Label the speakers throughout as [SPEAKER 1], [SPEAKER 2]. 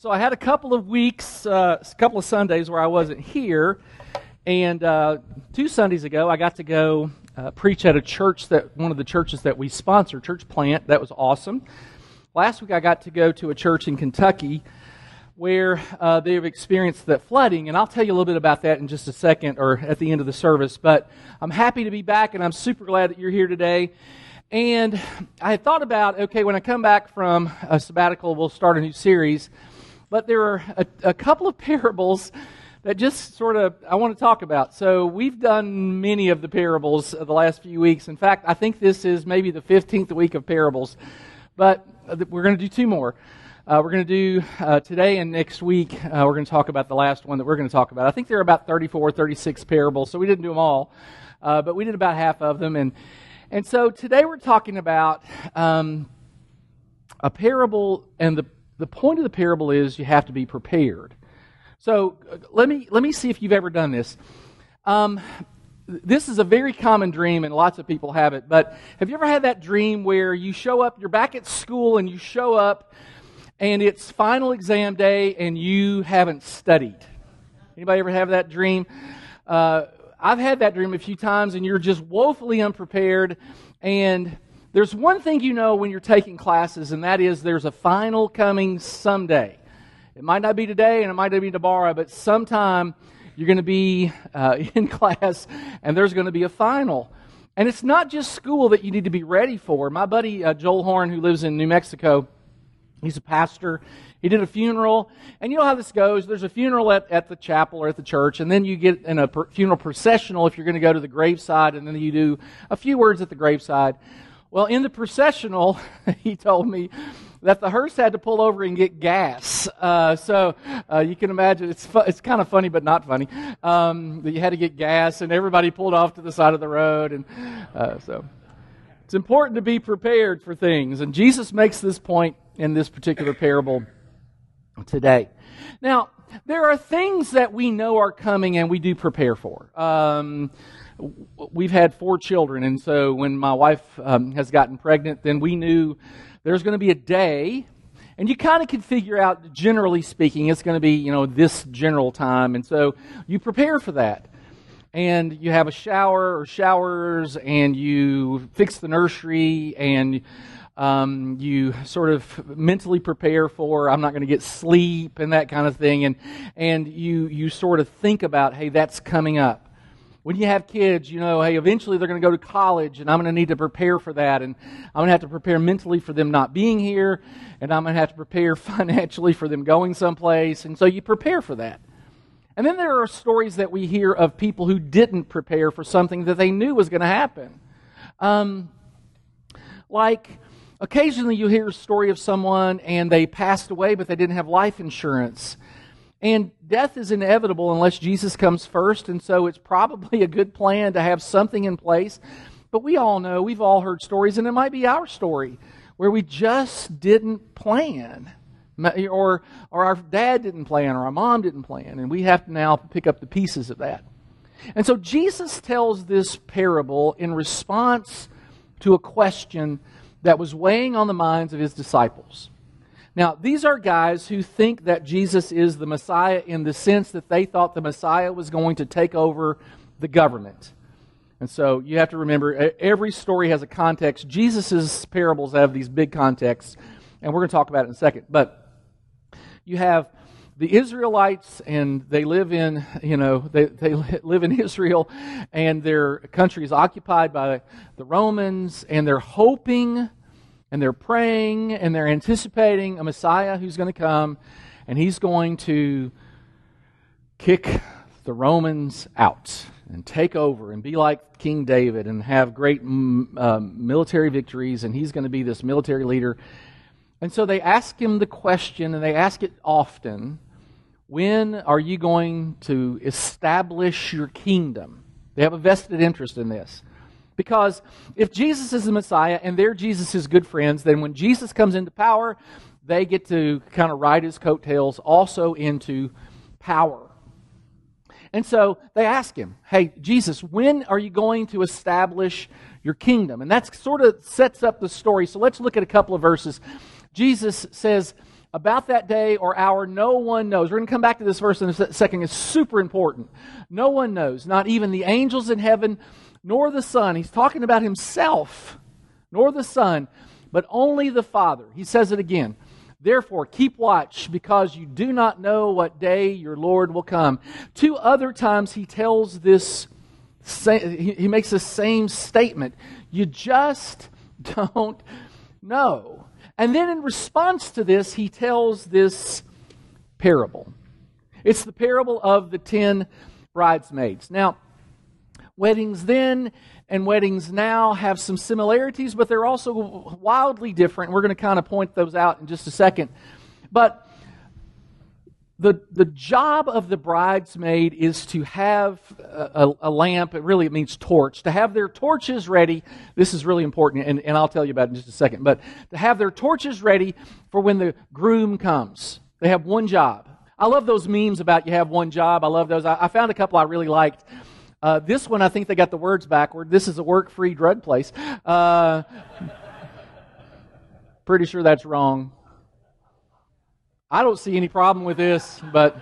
[SPEAKER 1] So I had a couple of weeks, uh, a couple of Sundays where I wasn't here, and uh, two Sundays ago I got to go uh, preach at a church that one of the churches that we sponsor, Church Plant. That was awesome. Last week I got to go to a church in Kentucky where uh, they've experienced that flooding, and I'll tell you a little bit about that in just a second or at the end of the service. But I'm happy to be back, and I'm super glad that you're here today. And I had thought about okay, when I come back from a sabbatical, we'll start a new series but there are a, a couple of parables that just sort of I want to talk about. So we've done many of the parables of the last few weeks. In fact, I think this is maybe the 15th week of parables, but we're going to do two more. Uh, we're going to do uh, today and next week, uh, we're going to talk about the last one that we're going to talk about. I think there are about 34, 36 parables, so we didn't do them all, uh, but we did about half of them. And, and so today we're talking about um, a parable and the the point of the parable is you have to be prepared. So let me let me see if you've ever done this. Um, this is a very common dream, and lots of people have it. But have you ever had that dream where you show up, you're back at school, and you show up, and it's final exam day, and you haven't studied? Anybody ever have that dream? Uh, I've had that dream a few times, and you're just woefully unprepared, and there's one thing you know when you're taking classes, and that is there's a final coming someday. It might not be today and it might not be tomorrow, but sometime you're going to be uh, in class and there's going to be a final. And it's not just school that you need to be ready for. My buddy uh, Joel Horn, who lives in New Mexico, he's a pastor. He did a funeral, and you know how this goes. There's a funeral at, at the chapel or at the church, and then you get in a per- funeral processional if you're going to go to the graveside, and then you do a few words at the graveside. Well, in the processional, he told me that the hearse had to pull over and get gas. Uh, so uh, you can imagine it's fu- it's kind of funny, but not funny. Um, that you had to get gas, and everybody pulled off to the side of the road, and uh, so it's important to be prepared for things. And Jesus makes this point in this particular parable today. Now, there are things that we know are coming, and we do prepare for. Um, we've had four children, and so when my wife um, has gotten pregnant, then we knew there's going to be a day, and you kind of can figure out, generally speaking, it's going to be you know this general time, and so you prepare for that. And you have a shower or showers, and you fix the nursery, and um, you sort of mentally prepare for I'm not going to get sleep and that kind of thing, and and you you sort of think about hey that's coming up when you have kids, you know, hey, eventually they're going to go to college, and I'm going to need to prepare for that, and I'm going to have to prepare mentally for them not being here, and I'm going to have to prepare financially for them going someplace, and so you prepare for that. And then there are stories that we hear of people who didn't prepare for something that they knew was going to happen. Um, like, occasionally you hear a story of someone and they passed away, but they didn't have life insurance. And death is inevitable unless Jesus comes first, and so it's probably a good plan to have something in place. But we all know, we've all heard stories, and it might be our story, where we just didn't plan. Or, or our dad didn't plan, or our mom didn't plan, and we have to now pick up the pieces of that. And so Jesus tells this parable in response to a question that was weighing on the minds of his disciples. Now, these are guys who think that Jesus is the Messiah in the sense that they thought the Messiah was going to take over the government. And so you have to remember every story has a context. Jesus' parables have these big contexts, and we're going to talk about it in a second. But you have the Israelites, and they live in, you know, they, they live in Israel, and their country is occupied by the Romans, and they're hoping and they're praying and they're anticipating a Messiah who's going to come and he's going to kick the Romans out and take over and be like King David and have great uh, military victories, and he's going to be this military leader. And so they ask him the question, and they ask it often when are you going to establish your kingdom? They have a vested interest in this. Because if Jesus is the Messiah and they're Jesus' good friends, then when Jesus comes into power, they get to kind of ride his coattails also into power. And so they ask him, Hey, Jesus, when are you going to establish your kingdom? And that sort of sets up the story. So let's look at a couple of verses. Jesus says, about that day or hour, no one knows. We're going to come back to this verse in a second. It's super important. No one knows, not even the angels in heaven, nor the Son. He's talking about himself, nor the Son, but only the Father. He says it again. Therefore, keep watch, because you do not know what day your Lord will come. Two other times he tells this, he makes the same statement. You just don't know. And then in response to this, he tells this parable. It's the parable of the ten bridesmaids. Now, weddings then and weddings now have some similarities, but they're also wildly different. We're going to kind of point those out in just a second. But the, the job of the bridesmaid is to have a, a, lamp, it really it means torch, to have their torches ready. This is really important, and, and I'll tell you about in just a second. But to have their torches ready for when the groom comes. They have one job. I love those memes about you have one job. I love those. I, I found a couple I really liked. Uh, this one, I think they got the words backward. This is a work free drug place. Uh, pretty sure that's wrong. I don't see any problem with this, but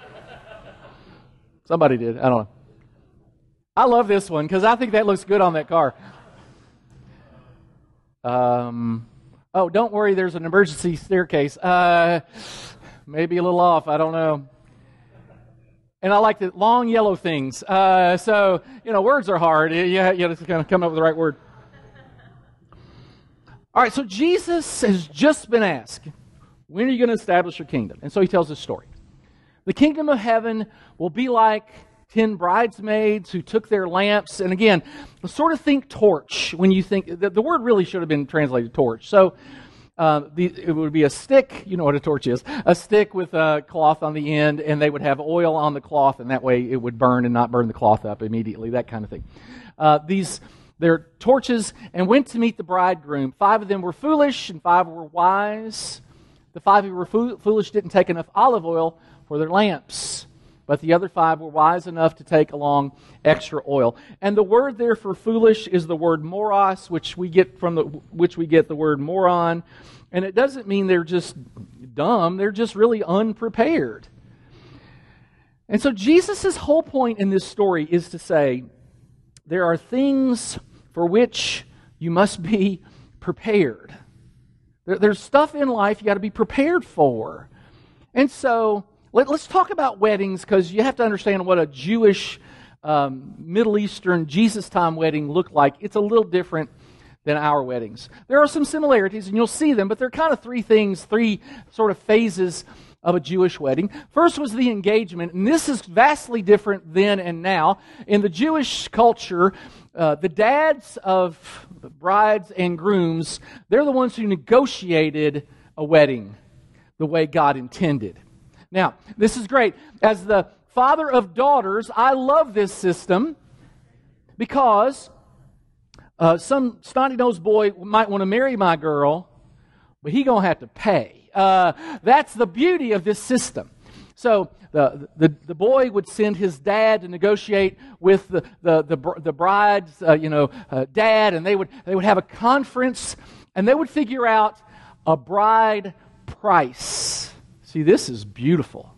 [SPEAKER 1] somebody did. I don't know. I love this one because I think that looks good on that car. Um, oh, don't worry, there's an emergency staircase. Uh, maybe a little off. I don't know and I like the long yellow things. Uh, so, you know, words are hard. You, you have to kind of come up with the right word. All right, so Jesus has just been asked, when are you going to establish your kingdom? And so he tells this story. The kingdom of heaven will be like ten bridesmaids who took their lamps. And again, sort of think torch when you think, the, the word really should have been translated torch. So, uh, the, it would be a stick, you know what a torch is, a stick with a cloth on the end, and they would have oil on the cloth, and that way it would burn and not burn the cloth up immediately, that kind of thing. Uh, these, their torches, and went to meet the bridegroom. Five of them were foolish, and five were wise. The five who were fo- foolish didn't take enough olive oil for their lamps but the other five were wise enough to take along extra oil. And the word there for foolish is the word moros, which we get from the which we get the word moron. And it doesn't mean they're just dumb, they're just really unprepared. And so Jesus' whole point in this story is to say there are things for which you must be prepared. There's stuff in life you got to be prepared for. And so let, us talk about weddings because you have to understand what a Jewish, um, Middle Eastern, Jesus time wedding looked like. It's a little different than our weddings. There are some similarities, and you'll see them, but there are kind of three things, three sort of phases of a Jewish wedding. First was the engagement, and this is vastly different then and now. In the Jewish culture, uh, the dads of brides and grooms, they're the ones who negotiated a wedding the way God intended. Now, this is great. As the father of daughters, I love this system because uh, some snotty nosed boy might want to marry my girl, but he gonna have to pay. Uh, that's the beauty of this system. So the, the, the boy would send his dad to negotiate with the, the, the, the bride's, uh, you know, uh, dad, and they would, they would have a conference, and they would figure out a bride price. See, this is beautiful.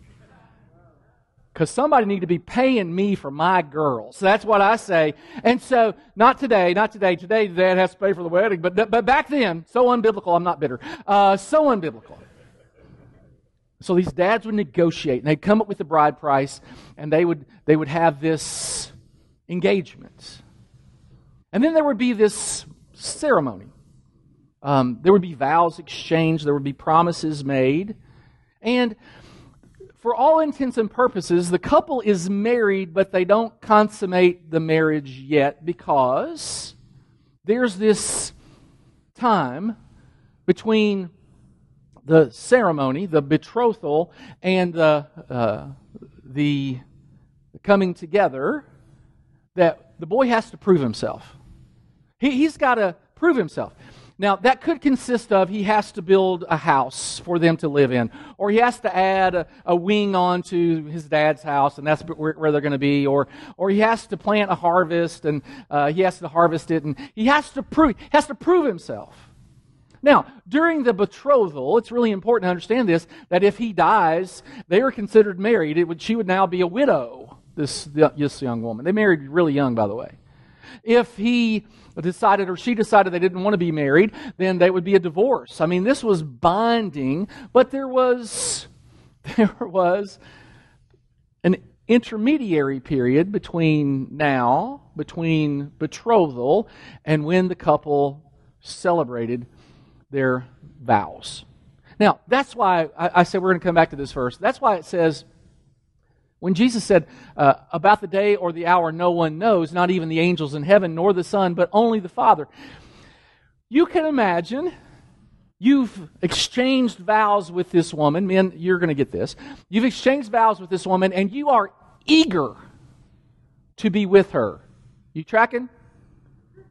[SPEAKER 1] Because somebody need to be paying me for my girls. So that's what I say. And so, not today, not today. Today, dad has to pay for the wedding. But, but back then, so unbiblical, I'm not bitter. Uh, so unbiblical. So these dads would negotiate, and they'd come up with the bride price, and they would, they would have this engagement. And then there would be this ceremony. Um, there would be vows exchanged, there would be promises made. And for all intents and purposes, the couple is married, but they don't consummate the marriage yet because there's this time between the ceremony, the betrothal, and the, uh, the coming together that the boy has to prove himself. He, he's got to prove himself. Now, that could consist of he has to build a house for them to live in, or he has to add a, a wing onto his dad's house, and that's where, where they're going to be, or, or he has to plant a harvest, and uh, he has to harvest it, and he has to prove, has to prove himself. Now, during the betrothal, it's really important to understand this that if he dies, they are considered married. Would, she would now be a widow, this, this young woman. They married really young, by the way. If he decided or she decided they didn't want to be married, then they would be a divorce. I mean, this was binding, but there was there was an intermediary period between now, between betrothal, and when the couple celebrated their vows. Now, that's why I, I said we're going to come back to this verse. That's why it says, when Jesus said, uh, about the day or the hour no one knows, not even the angels in heaven, nor the Son, but only the Father. You can imagine you've exchanged vows with this woman. Men, you're going to get this. You've exchanged vows with this woman, and you are eager to be with her. You tracking?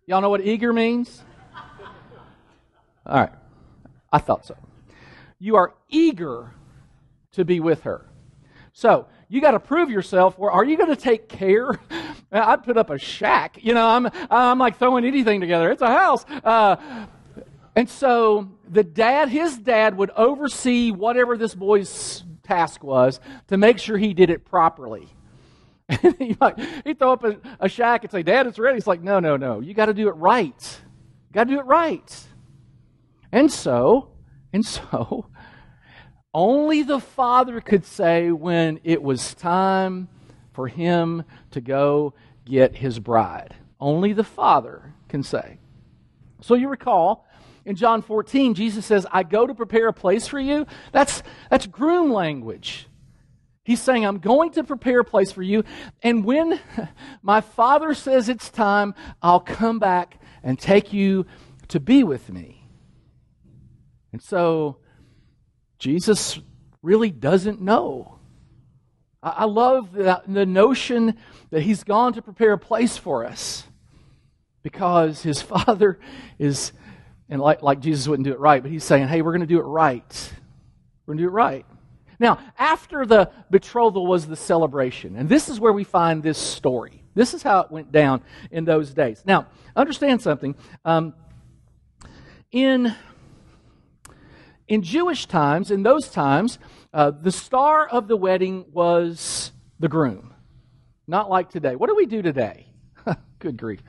[SPEAKER 1] Y'all know what eager means? All right. I thought so. You are eager to be with her. So, you got to prove yourself. Are you going to take care? I'd put up a shack. You know, I'm, I'm like throwing anything together. It's a house. Uh, and so the dad, his dad would oversee whatever this boy's task was to make sure he did it properly. he might, he'd throw up a, a shack and say, Dad, it's ready. He's like, No, no, no. You got to do it right. You got to do it right. And so, and so, only the Father could say when it was time for him to go get his bride. Only the Father can say. So you recall in John 14, Jesus says, I go to prepare a place for you. That's, that's groom language. He's saying, I'm going to prepare a place for you. And when my Father says it's time, I'll come back and take you to be with me. And so Jesus really doesn't know. I love the notion that he's gone to prepare a place for us because his father is, and like, like Jesus wouldn't do it right, but he's saying, hey, we're going to do it right. We're going to do it right. Now, after the betrothal was the celebration, and this is where we find this story. This is how it went down in those days. Now, understand something. Um, in in Jewish times, in those times, uh, the star of the wedding was the groom. Not like today. What do we do today? Good grief.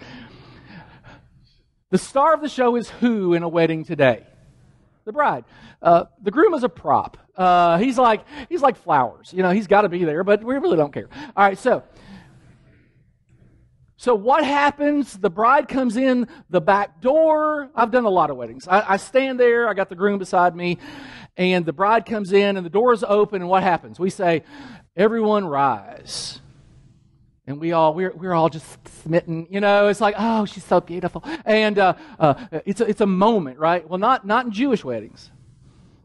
[SPEAKER 1] The star of the show is who in a wedding today? The bride. Uh, the groom is a prop. Uh, he's like he's like flowers. You know, he's got to be there, but we really don't care. All right, so so what happens? The bride comes in the back door. I've done a lot of weddings. I, I, stand there. I got the groom beside me, and the bride comes in, and the door's open. And what happens? We say, "Everyone rise." And we all we're we're all just smitten, you know. It's like, oh, she's so beautiful, and uh, uh, it's a, it's a moment, right? Well, not not in Jewish weddings.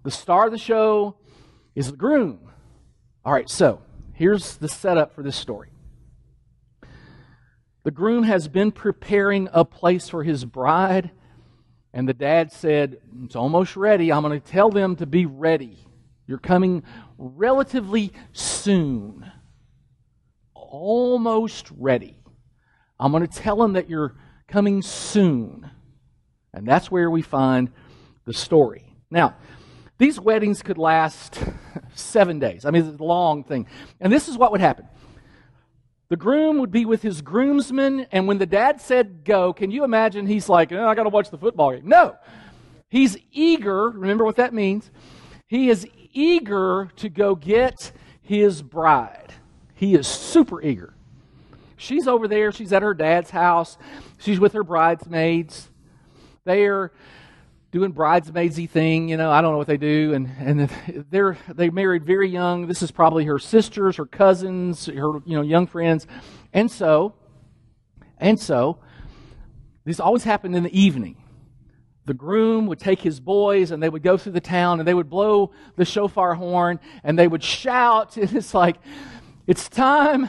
[SPEAKER 1] The star of the show is the groom. All right, so here's the setup for this story. The groom has been preparing a place for his bride, and the dad said, It's almost ready. I'm going to tell them to be ready. You're coming relatively soon. Almost ready. I'm going to tell them that you're coming soon. And that's where we find the story. Now, these weddings could last seven days. I mean, it's a long thing. And this is what would happen the groom would be with his groomsmen, and when the dad said go, can you imagine he's like, oh, I got to watch the football game? No. He's eager, remember what that means? He is eager to go get his bride. He is super eager. She's over there, she's at her dad's house, she's with her bridesmaids. They are doing bridesmaidsy thing. You know, I don't know what they do, and and they're they married very young. This is probably her sisters, her cousins, her you know young friends, and so and so this always happened in the evening. The groom would take his boys and they would go through the town and they would blow the shofar horn and they would shout. And it's like, it's time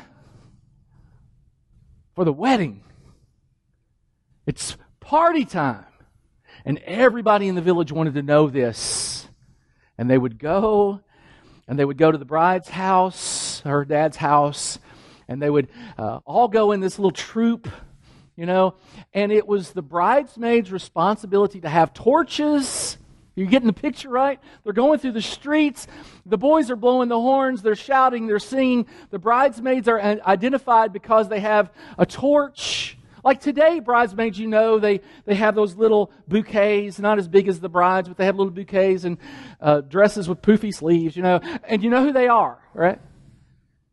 [SPEAKER 1] for the wedding. It's party time. And everybody in the village wanted to know this. And they would go, and they would go to the bride's house, her dad's house, and they would uh, all go in this little troop you know, and it was the bridesmaid's responsibility to have torches. You're getting the picture right? They're going through the streets. The boys are blowing the horns. They're shouting. They're singing. The bridesmaids are identified because they have a torch. Like today, bridesmaids, you know, they, they have those little bouquets, not as big as the brides, but they have little bouquets and uh, dresses with poofy sleeves, you know. And you know who they are, right?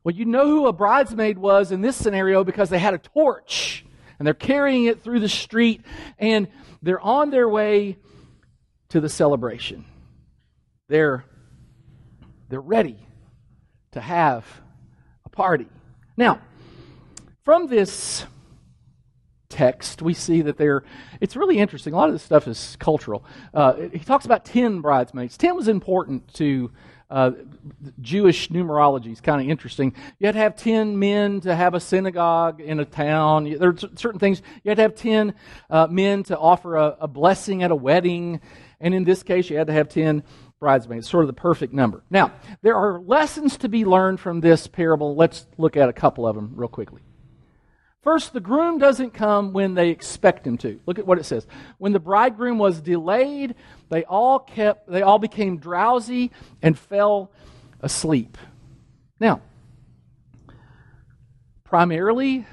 [SPEAKER 1] Well, you know who a bridesmaid was in this scenario because they had a torch and they're carrying it through the street and they're on their way to the celebration. They're, they're ready to have a party. Now, from this text, we see that there, it's really interesting. A lot of this stuff is cultural. Uh, he talks about 10 bridesmaids. 10 was important to uh, Jewish numerology. It's kind of interesting. You had to have 10 men to have a synagogue in a town. There are certain things. You had to have 10 uh, men to offer a, a blessing at a wedding. And in this case, you had to have 10 bridesmaids, sort of the perfect number. Now, there are lessons to be learned from this parable. Let's look at a couple of them real quickly. First, the groom doesn't come when they expect him to. Look at what it says. When the bridegroom was delayed, they all kept they all became drowsy and fell asleep. Now, primarily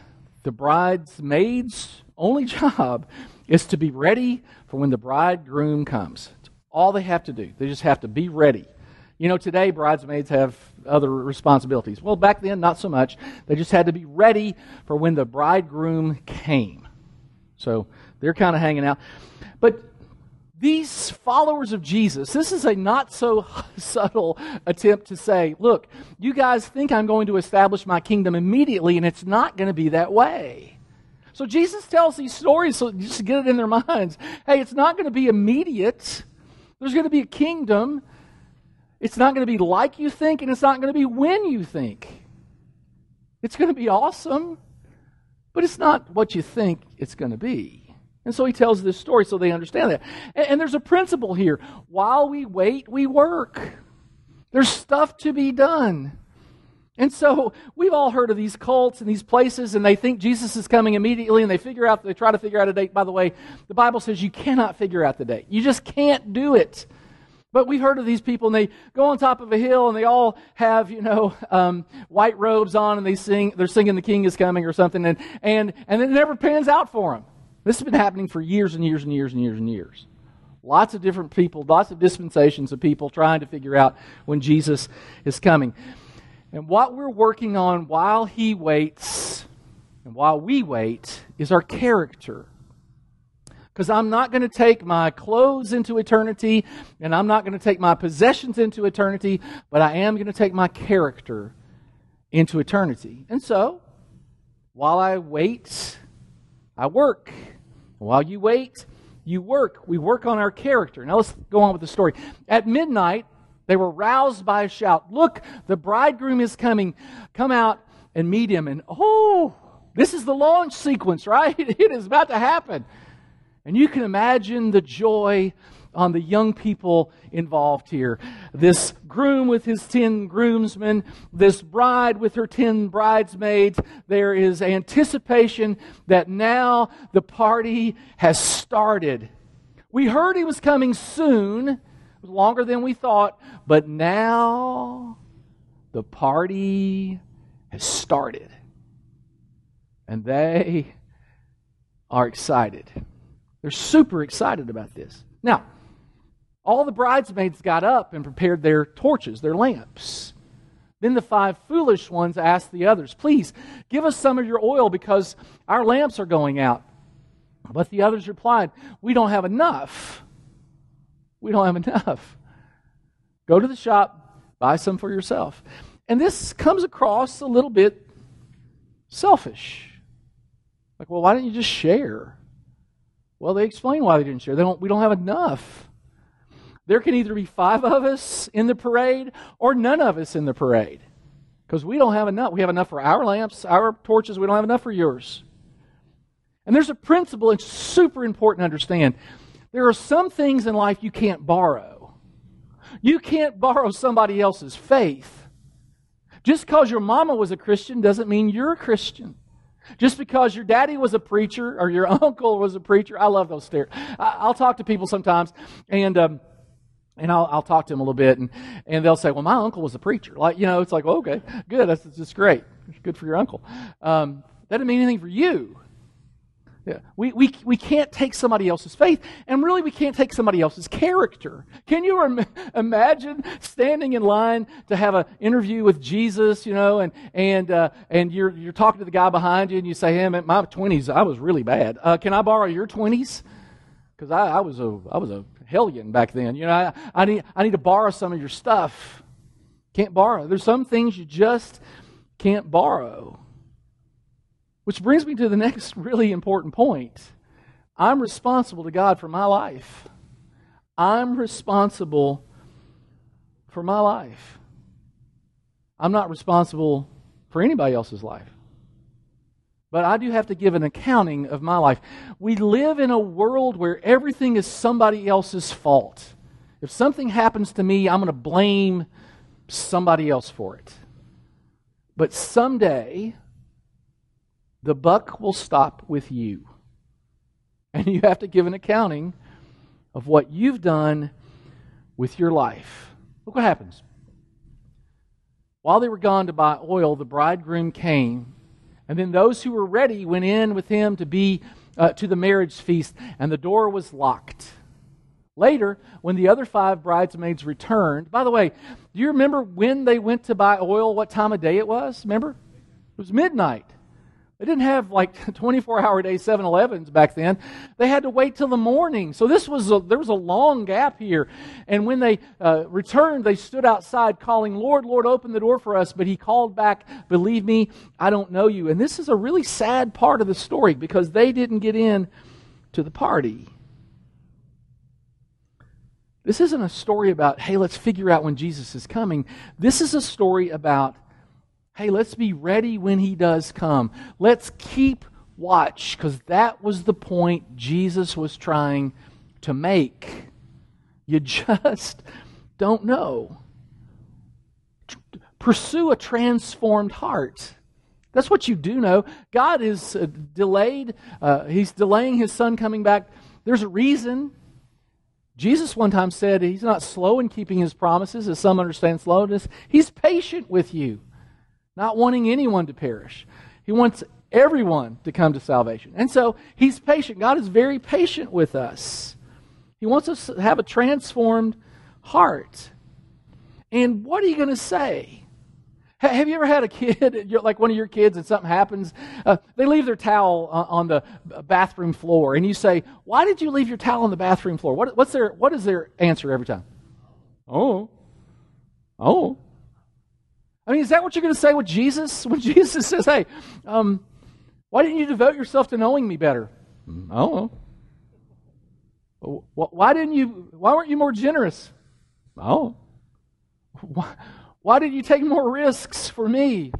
[SPEAKER 1] the bridesmaid's only job is to be ready for when the bridegroom comes. It's all they have to do. They just have to be ready. You know, today bridesmaids have other responsibilities. Well, back then, not so much. They just had to be ready for when the bridegroom came. So they're kind of hanging out. But these followers of Jesus, this is a not so subtle attempt to say, look, you guys think I'm going to establish my kingdom immediately, and it's not going to be that way. So Jesus tells these stories so just to get it in their minds. Hey, it's not going to be immediate. There's going to be a kingdom. It's not going to be like you think, and it's not going to be when you think. It's going to be awesome, but it's not what you think it's going to be. And so he tells this story so they understand that. And, and there's a principle here. While we wait, we work. There's stuff to be done. And so we've all heard of these cults and these places, and they think Jesus is coming immediately, and they figure out, they try to figure out a date. By the way, the Bible says you cannot figure out the date. You just can't do it. But we've heard of these people, and they go on top of a hill, and they all have, you know, um, white robes on, and they sing, they're singing "The King is Coming" or something, and and and it never pans out for them. This has been happening for years and years and years and years and years. Lots of different people, lots of dispensations of people trying to figure out when Jesus is coming. And what we're working on while He waits and while we wait is our character. Because I'm not going to take my clothes into eternity and I'm not going to take my possessions into eternity, but I am going to take my character into eternity. And so, while I wait, I work. While you wait, you work. We work on our character. Now let's go on with the story. At midnight, they were roused by a shout. Look, the bridegroom is coming. Come out and meet him. And oh, this is the launch sequence, right? It is about to happen. And you can imagine the joy on the young people involved here. This groom with his ten groomsmen, this bride with her ten bridesmaids. There is anticipation that now the party has started. We heard he was coming soon, longer than we thought, but now the party has started. And they are excited. They're super excited about this. Now, all the bridesmaids got up and prepared their torches, their lamps. Then the five foolish ones asked the others, Please give us some of your oil because our lamps are going out. But the others replied, We don't have enough. We don't have enough. Go to the shop, buy some for yourself. And this comes across a little bit selfish. Like, well, why don't you just share? Well, they explain why they didn't share. They don't, we don't have enough. There can either be five of us in the parade or none of us in the parade. Because we don't have enough. We have enough for our lamps, our torches. We don't have enough for yours. And there's a principle it's super important to understand. There are some things in life you can't borrow. You can't borrow somebody else's faith. Just because your mama was a Christian doesn't mean you're a Christian. Just because your daddy was a preacher or your uncle was a preacher, I love those stares. I, will talk to people sometimes, and um, and I'll, I'll talk to them a little bit, and, and they'll say, "Well, my uncle was a preacher." Like you know, it's like, well, "Okay, good. That's just great. Good for your uncle." Um, that didn't mean anything for you. Yeah. We, we, we can't take somebody else's faith, and really we can't take somebody else's character. Can you Im- imagine standing in line to have an interview with Jesus, you know, and, and, uh, and you're, you're talking to the guy behind you, and you say, hey, in my 20s, I was really bad. Uh, can I borrow your 20s? Because I, I, was a, I was a hellion back then. You know, I, I, need, I need to borrow some of your stuff. Can't borrow. There's some things you just can't borrow. Which brings me to the next really important point. I'm responsible to God for my life. I'm responsible for my life. I'm not responsible for anybody else's life. But I do have to give an accounting of my life. We live in a world where everything is somebody else's fault. If something happens to me, I'm going to blame somebody else for it. But someday, the buck will stop with you. And you have to give an accounting of what you've done with your life. Look what happens. While they were gone to buy oil, the bridegroom came, and then those who were ready went in with him to be uh, to the marriage feast, and the door was locked. Later, when the other five bridesmaids returned, by the way, do you remember when they went to buy oil, what time of day it was? Remember? It was midnight. They didn't have like 24 hour day 7 Elevens back then. They had to wait till the morning. So this was a, there was a long gap here. And when they uh, returned, they stood outside calling, Lord, Lord, open the door for us. But he called back, Believe me, I don't know you. And this is a really sad part of the story because they didn't get in to the party. This isn't a story about, hey, let's figure out when Jesus is coming. This is a story about hey, let's be ready when he does come. Let's keep watch, because that was the point Jesus was trying to make. You just don't know. Pursue a transformed heart. That's what you do know. God is uh, delayed. Uh, he's delaying his son coming back. There's a reason. Jesus one time said he's not slow in keeping his promises, as some understand slowness. He's patient with you not wanting anyone to perish. He wants everyone to come to salvation. And so he's patient. God is very patient with us. He wants us to have a transformed heart. And what are you going to say? Have you ever had a kid, like one of your kids, and something happens? Uh, they leave their towel on the bathroom floor, and you say, "Why did you leave your towel on the bathroom floor?" What, what's their What is their answer every time? Oh, oh. I mean, is that what you're going to say with Jesus? When Jesus says, hey, um, why didn't you devote yourself to knowing me better? Oh. Why didn't you, why weren't you more generous? Oh. Why, why did you take more risks for me?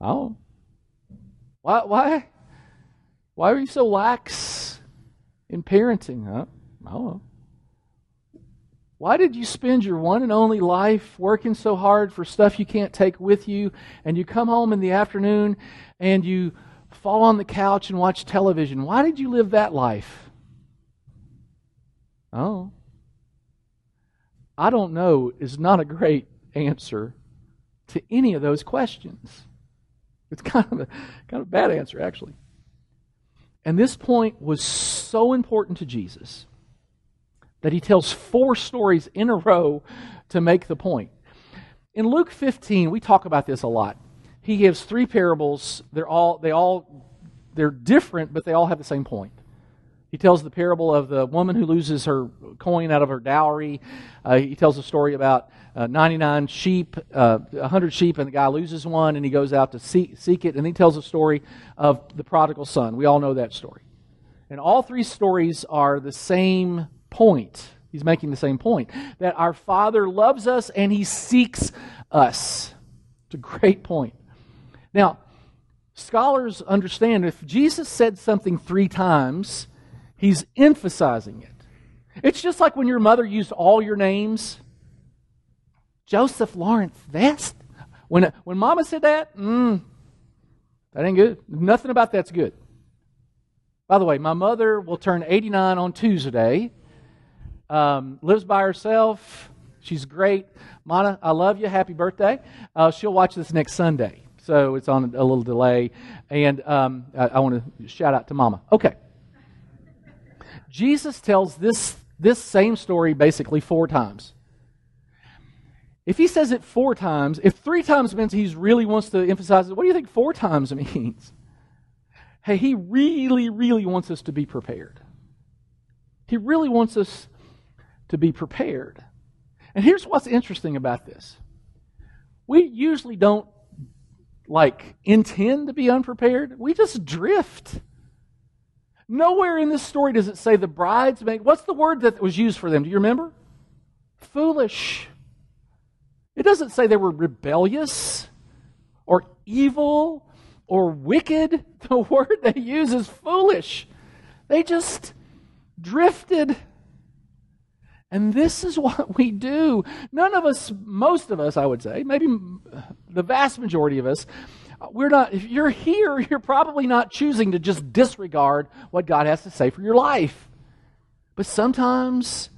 [SPEAKER 1] Oh. Why, why, why are you so lax in parenting? Huh? Oh. Why did you spend your one and only life working so hard for stuff you can't take with you, and you come home in the afternoon and you fall on the couch and watch television? Why did you live that life? Oh. I don't know is not a great answer to any of those questions. It's kind of a kind of a bad answer, actually. And this point was so important to Jesus that he tells four stories in a row to make the point. In Luke 15, we talk about this a lot. He gives three parables. They're all they all they're different, but they all have the same point. He tells the parable of the woman who loses her coin out of her dowry. Uh, he tells a story about uh, 99 sheep, uh, 100 sheep, and the guy loses one, and he goes out to seek, seek it. And he tells a story of the prodigal son. We all know that story. And all three stories are the same point. He's making the same point that our Father loves us and He seeks us. It's a great point. Now, scholars understand if Jesus said something three times, He's emphasizing it. It's just like when your mother used all your names. Joseph Lawrence Vest. When, when Mama said that, mm, That ain't good. Nothing about that's good. By the way, my mother will turn 89 on Tuesday. Um, lives by herself. She's great. Mana, I love you. Happy birthday. Uh, she'll watch this next Sunday. So it's on a little delay. And um, I, I want to shout out to Mama. Okay. Jesus tells this, this same story basically four times. If he says it four times, if three times means he really wants to emphasize it, what do you think four times means? Hey, he really, really wants us to be prepared. He really wants us to be prepared. And here's what's interesting about this we usually don't like intend to be unprepared, we just drift. Nowhere in this story does it say the bridesmaid. What's the word that was used for them? Do you remember? Foolish. It doesn't say they were rebellious or evil or wicked. The word they use is foolish. They just drifted. And this is what we do. None of us, most of us, I would say, maybe the vast majority of us, we're not, if you're here, you're probably not choosing to just disregard what God has to say for your life. But sometimes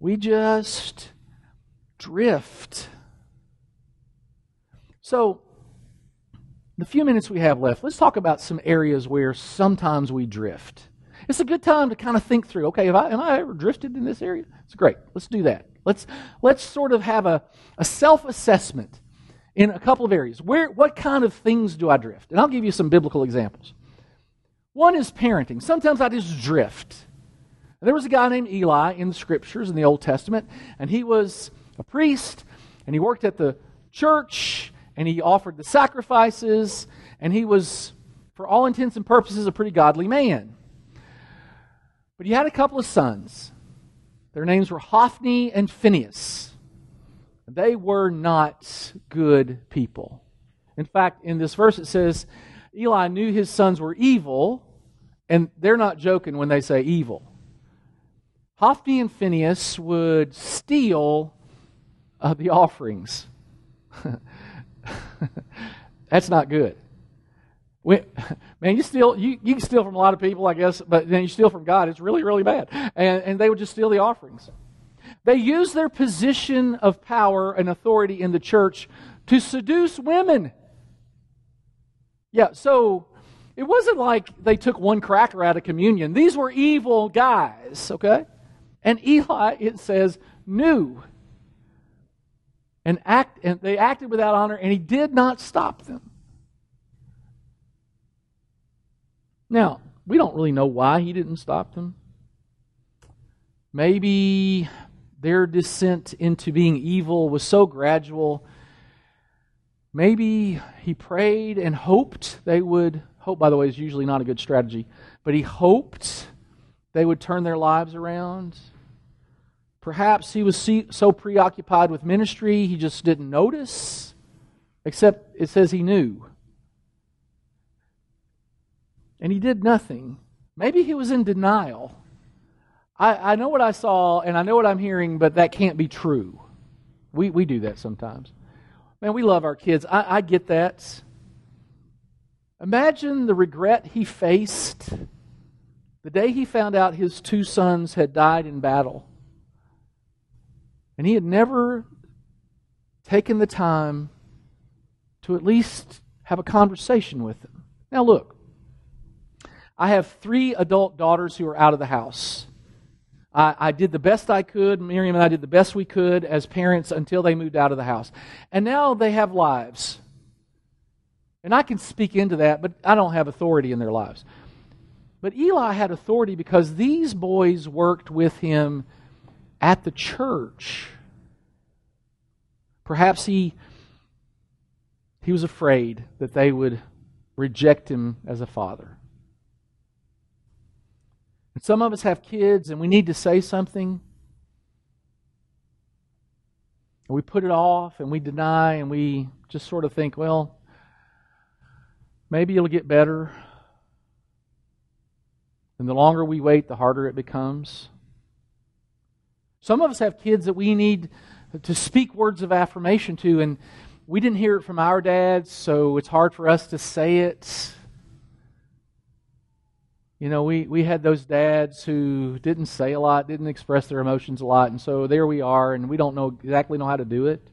[SPEAKER 1] we just drift. So, the few minutes we have left, let's talk about some areas where sometimes we drift. It's a good time to kind of think through. Okay, have I, am I ever drifted in this area? It's great. Let's do that. Let's let's sort of have a, a self assessment in a couple of areas. Where what kind of things do I drift? And I'll give you some biblical examples. One is parenting. Sometimes I just drift. There was a guy named Eli in the scriptures in the Old Testament, and he was a priest, and he worked at the church, and he offered the sacrifices, and he was, for all intents and purposes, a pretty godly man. But he had a couple of sons. Their names were Hophni and Phineas. They were not good people. In fact, in this verse it says, Eli knew his sons were evil, and they're not joking when they say evil. Hophni and Phineas would steal uh, the offerings. That's not good. We, man, you steal you, you can steal from a lot of people, I guess, but then you steal from God. It's really, really bad. And, and they would just steal the offerings. They use their position of power and authority in the church to seduce women. Yeah, so it wasn't like they took one cracker out of communion. These were evil guys, okay? And Eli, it says, knew and act and they acted without honor and he did not stop them now we don't really know why he didn't stop them maybe their descent into being evil was so gradual. Maybe he prayed and hoped they would hope by the way is usually not a good strategy but he hoped they would turn their lives around. Perhaps he was so preoccupied with ministry he just didn't notice, except it says he knew. And he did nothing. Maybe he was in denial. I, I know what I saw and I know what I'm hearing, but that can't be true. We, we do that sometimes. Man, we love our kids. I, I get that. Imagine the regret he faced the day he found out his two sons had died in battle. And he had never taken the time to at least have a conversation with them. Now, look, I have three adult daughters who are out of the house. I, I, did the best I could. Miriam and I did the best we could as parents until they moved out of the house. And now they have lives. And I can speak into that, but I don't have authority in their lives. But Eli had authority because these boys worked with him at the church. Perhaps he, he was afraid that they would reject him as a father. And some of us have kids and we need to say something. And we put it off and we deny and we just sort of think, well, maybe it'll get better. And the longer we wait, the harder it becomes. Some of us have kids that we need to speak words of affirmation to, and, we didn't hear it from our dads, so it's hard for us to say it. You know, we, we had those dads who didn't say a lot, didn't express their emotions a lot, and so there we are, and we don't know exactly know how to do it.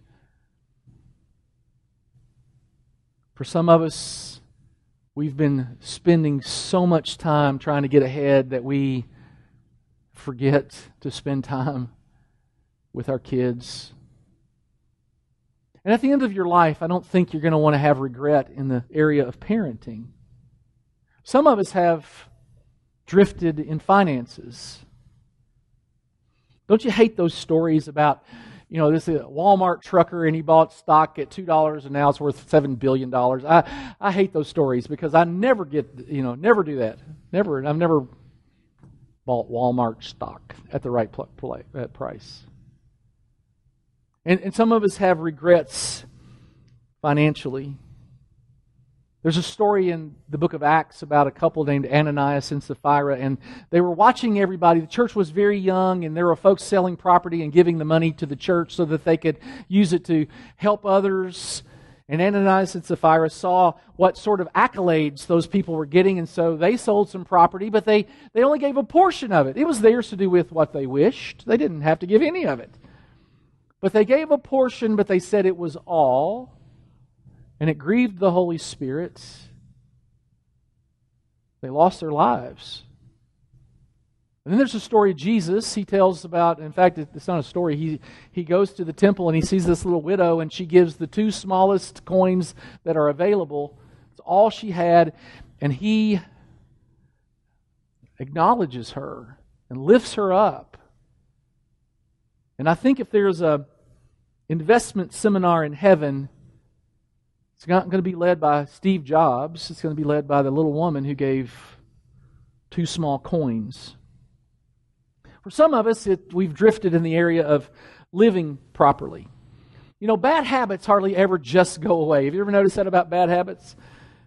[SPEAKER 1] For some of us, we've been spending so much time trying to get ahead that we forget to spend time with our kids. And at the end of your life, I don't think you're going to want to have regret in the area of parenting. Some of us have drifted in finances. Don't you hate those stories about, you know, this uh, Walmart trucker and he bought stock at $2 and now it's worth $7 billion? I, I hate those stories because I never get, you know, never do that. Never. I've never bought Walmart stock at the right pl- pl- price. And, and some of us have regrets financially. There's a story in the book of Acts about a couple named Ananias and Sapphira, and they were watching everybody. The church was very young, and there were folks selling property and giving the money to the church so that they could use it to help others. And Ananias and Sapphira saw what sort of accolades those people were getting, and so they sold some property, but they, they only gave a portion of it. It was theirs to do with what they wished. They didn't have to give any of it. But they gave a portion, but they said it was all. And it grieved the Holy Spirit. They lost their lives. And then there's a story of Jesus. He tells about, in fact, it's not a story. He, he goes to the temple and he sees this little widow, and she gives the two smallest coins that are available. It's all she had. And he acknowledges her and lifts her up. And I think if there's a investment seminar in heaven, it's not going to be led by Steve Jobs. It's going to be led by the little woman who gave two small coins. For some of us, it, we've drifted in the area of living properly. You know, bad habits hardly ever just go away. Have you ever noticed that about bad habits?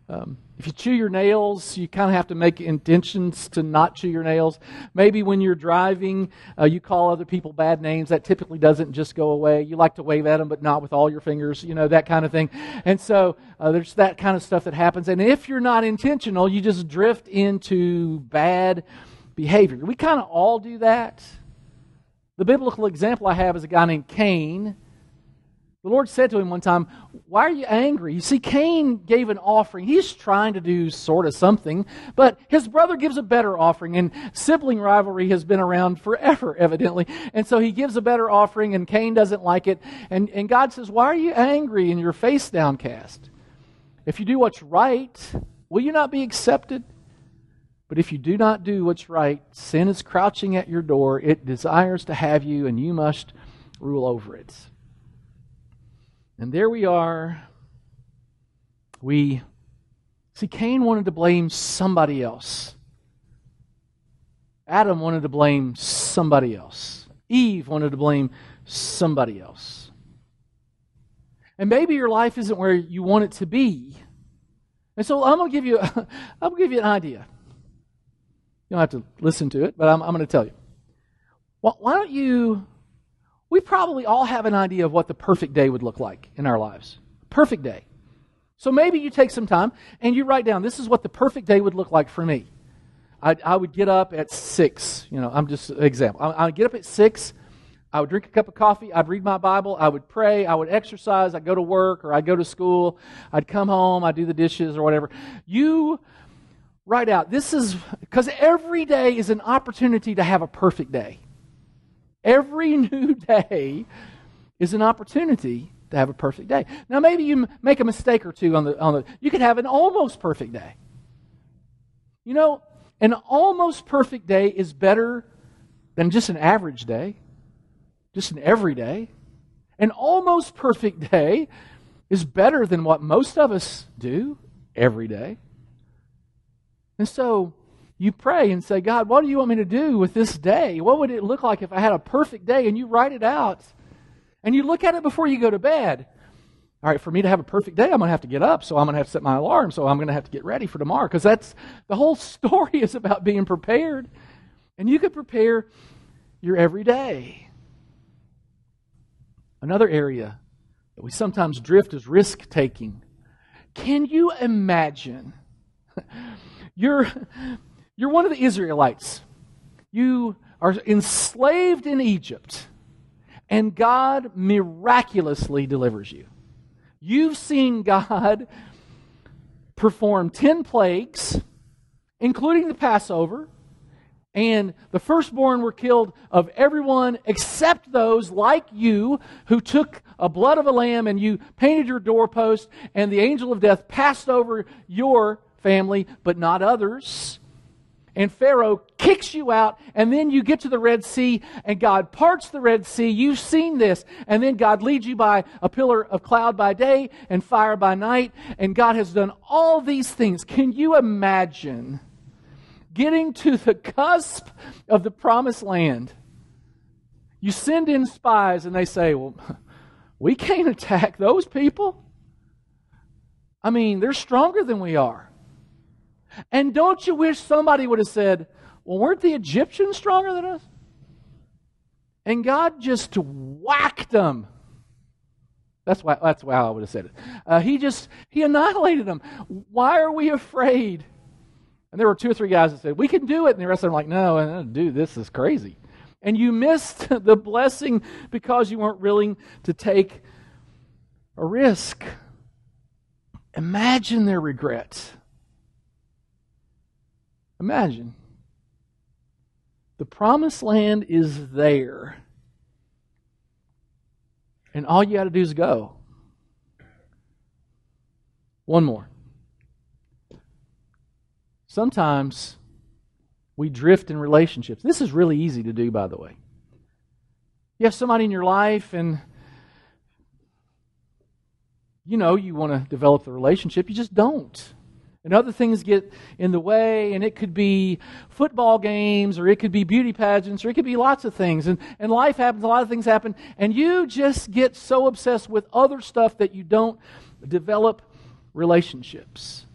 [SPEAKER 1] Um, if you chew your nails, you kind of have to make intentions to not chew your nails. Maybe when you're driving, uh, you call other people bad names. That typically doesn't just go away. You like to wave at them, but not with all your fingers, you know, that kind of thing. And so uh, there's that kind of stuff that happens. And if you're not intentional, you just drift into bad behavior. We kind of all do that. The biblical example I have is a guy named Cain the Lord said to him one time, Why are you angry? You see, Cain gave an offering. He's trying to do sort of something, but his brother gives a better offering, and sibling rivalry has been around forever, evidently. And so he gives a better offering, and Cain doesn't like it. And, and God says, Why are you angry and your face downcast? If you do what's right, will you not be accepted? But if you do not do what's right, sin is crouching at your door. It desires to have you, and you must rule over it. And there we are. We see, Cain wanted to blame somebody else. Adam wanted to blame somebody else. Eve wanted to blame somebody else. And maybe your life isn't where you want it to be. And so I'm going to give you, I'm going to give you an idea. You don't have to listen to it, but I'm, I'm going to tell you. Well, why don't you we probably all have an idea of what the perfect day would look like in our lives. Perfect day. So maybe you take some time and you write down this is what the perfect day would look like for me. I, I would get up at six. You know, I'm just an example. I, I would get up at six. I would drink a cup of coffee. I'd read my Bible. I would pray. I would exercise. I'd go to work or I'd go to school. I'd come home. I'd do the dishes or whatever. You write out this is because every day is an opportunity to have a perfect day. Every new day is an opportunity to have a perfect day. Now, maybe you make a mistake or two on the, on the you could have an almost perfect day. You know, an almost perfect day is better than just an average day, just an everyday. An almost perfect day is better than what most of us do every day. And so, you pray and say, God, what do you want me to do with this day? What would it look like if I had a perfect day? And you write it out. And you look at it before you go to bed. All right, for me to have a perfect day, I'm going to have to get up. So I'm going to have to set my alarm. So I'm going to have to get ready for tomorrow. Because that's the whole story is about being prepared. And you could prepare your everyday. Another area that we sometimes drift is risk taking. Can you imagine? You're, you're one of the Israelites. You are enslaved in Egypt, and God miraculously delivers you. You've seen God perform 10 plagues, including the Passover, and the firstborn were killed of everyone except those like you who took a blood of a lamb and you painted your doorpost, and the angel of death passed over your family, but not others and Pharaoh kicks you out, and then you get to the Red Sea, and God parts the Red Sea. You've seen this. And then God leads you by a pillar of cloud by day and fire by night, and God has done all these things. Can you imagine getting to the cusp of the promised land? You send in spies, and they say, Well, we can't attack those people. I mean, they're stronger than we are. And don't you wish somebody would have said, Well, weren't the Egyptians stronger than us? And God just whacked them. That's why. That's why I would have said it. Uh, he just he annihilated them. Why are we afraid? And there were two or three guys that said we can do it, and the rest of them were like, no, uh, dude, this is crazy. And you missed the blessing because you weren't willing to take a risk. Imagine their regret. Imagine. The promised land is there. And all you got to do is go. One more. Sometimes we drift in relationships. This is really easy to do, by the way. You have somebody in your life, and you know you want to develop the relationship, you just don't and other things get in the way, and it could be football games, or it could be beauty pageants, or it could be lots of things. And, and life happens, a lot of things happen, and you just get so obsessed with other stuff that you don't develop relationships.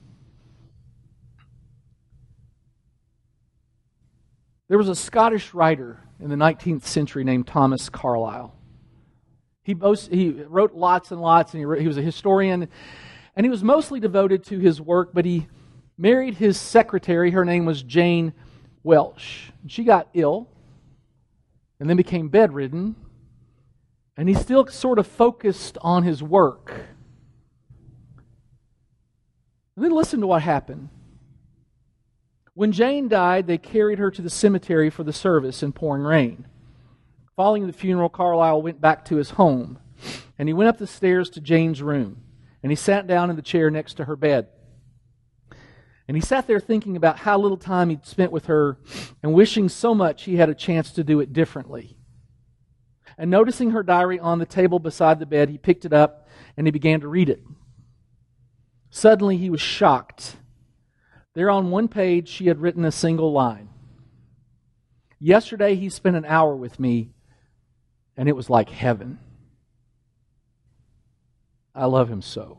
[SPEAKER 1] There was a Scottish writer in the 19th century named Thomas Carlyle. He, he wrote lots and lots, and he, wrote, he was a historian and he was mostly devoted to his work, but he married his secretary. Her name was Jane Welsh. She got ill and then became bedridden, and he still sort of focused on his work. And then listen to what happened. When Jane died, they carried her to the cemetery for the service in pouring rain. Following the funeral, Carlyle went back to his home, and he went up the stairs to Jane's room and he sat down in the chair next to her bed. And he sat there thinking about how little time he'd spent with her and wishing so much he had a chance to do it differently. And noticing her diary on the table beside the bed, he picked it up and he began to read it. Suddenly he was shocked. There on one page, she had written a single line. Yesterday he spent an hour with me, and it was like heaven. I love him so.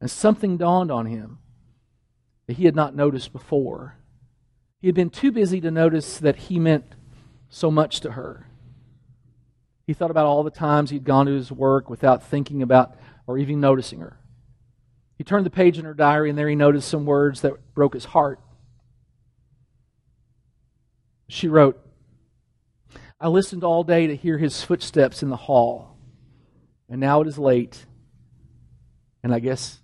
[SPEAKER 1] And something dawned on him that he had not noticed before. He had been too busy to notice that he meant so much to her. He thought about all the times he'd gone to his work without thinking about or even noticing her. He turned the page in her diary, and there he noticed some words that broke his heart. She wrote, I listened all day to hear his footsteps in the hall. And now it is late, and I guess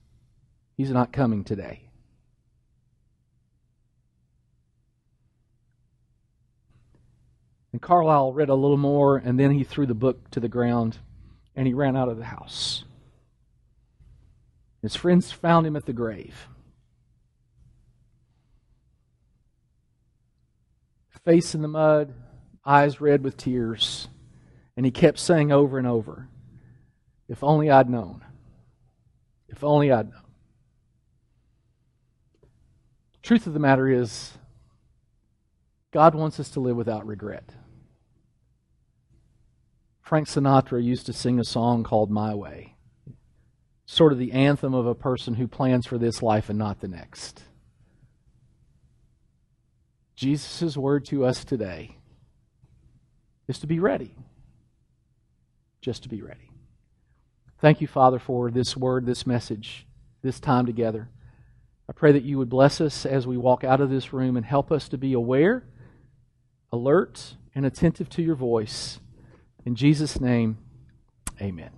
[SPEAKER 1] he's not coming today. And Carlyle read a little more, and then he threw the book to the ground and he ran out of the house. His friends found him at the grave. Face in the mud, eyes red with tears, and he kept saying over and over, if only I'd known. If only I'd known. Truth of the matter is, God wants us to live without regret. Frank Sinatra used to sing a song called My Way, sort of the anthem of a person who plans for this life and not the next. Jesus' word to us today is to be ready. Just to be ready. Thank you, Father, for this word, this message, this time together. I pray that you would bless us as we walk out of this room and help us to be aware, alert, and attentive to your voice. In Jesus' name, amen.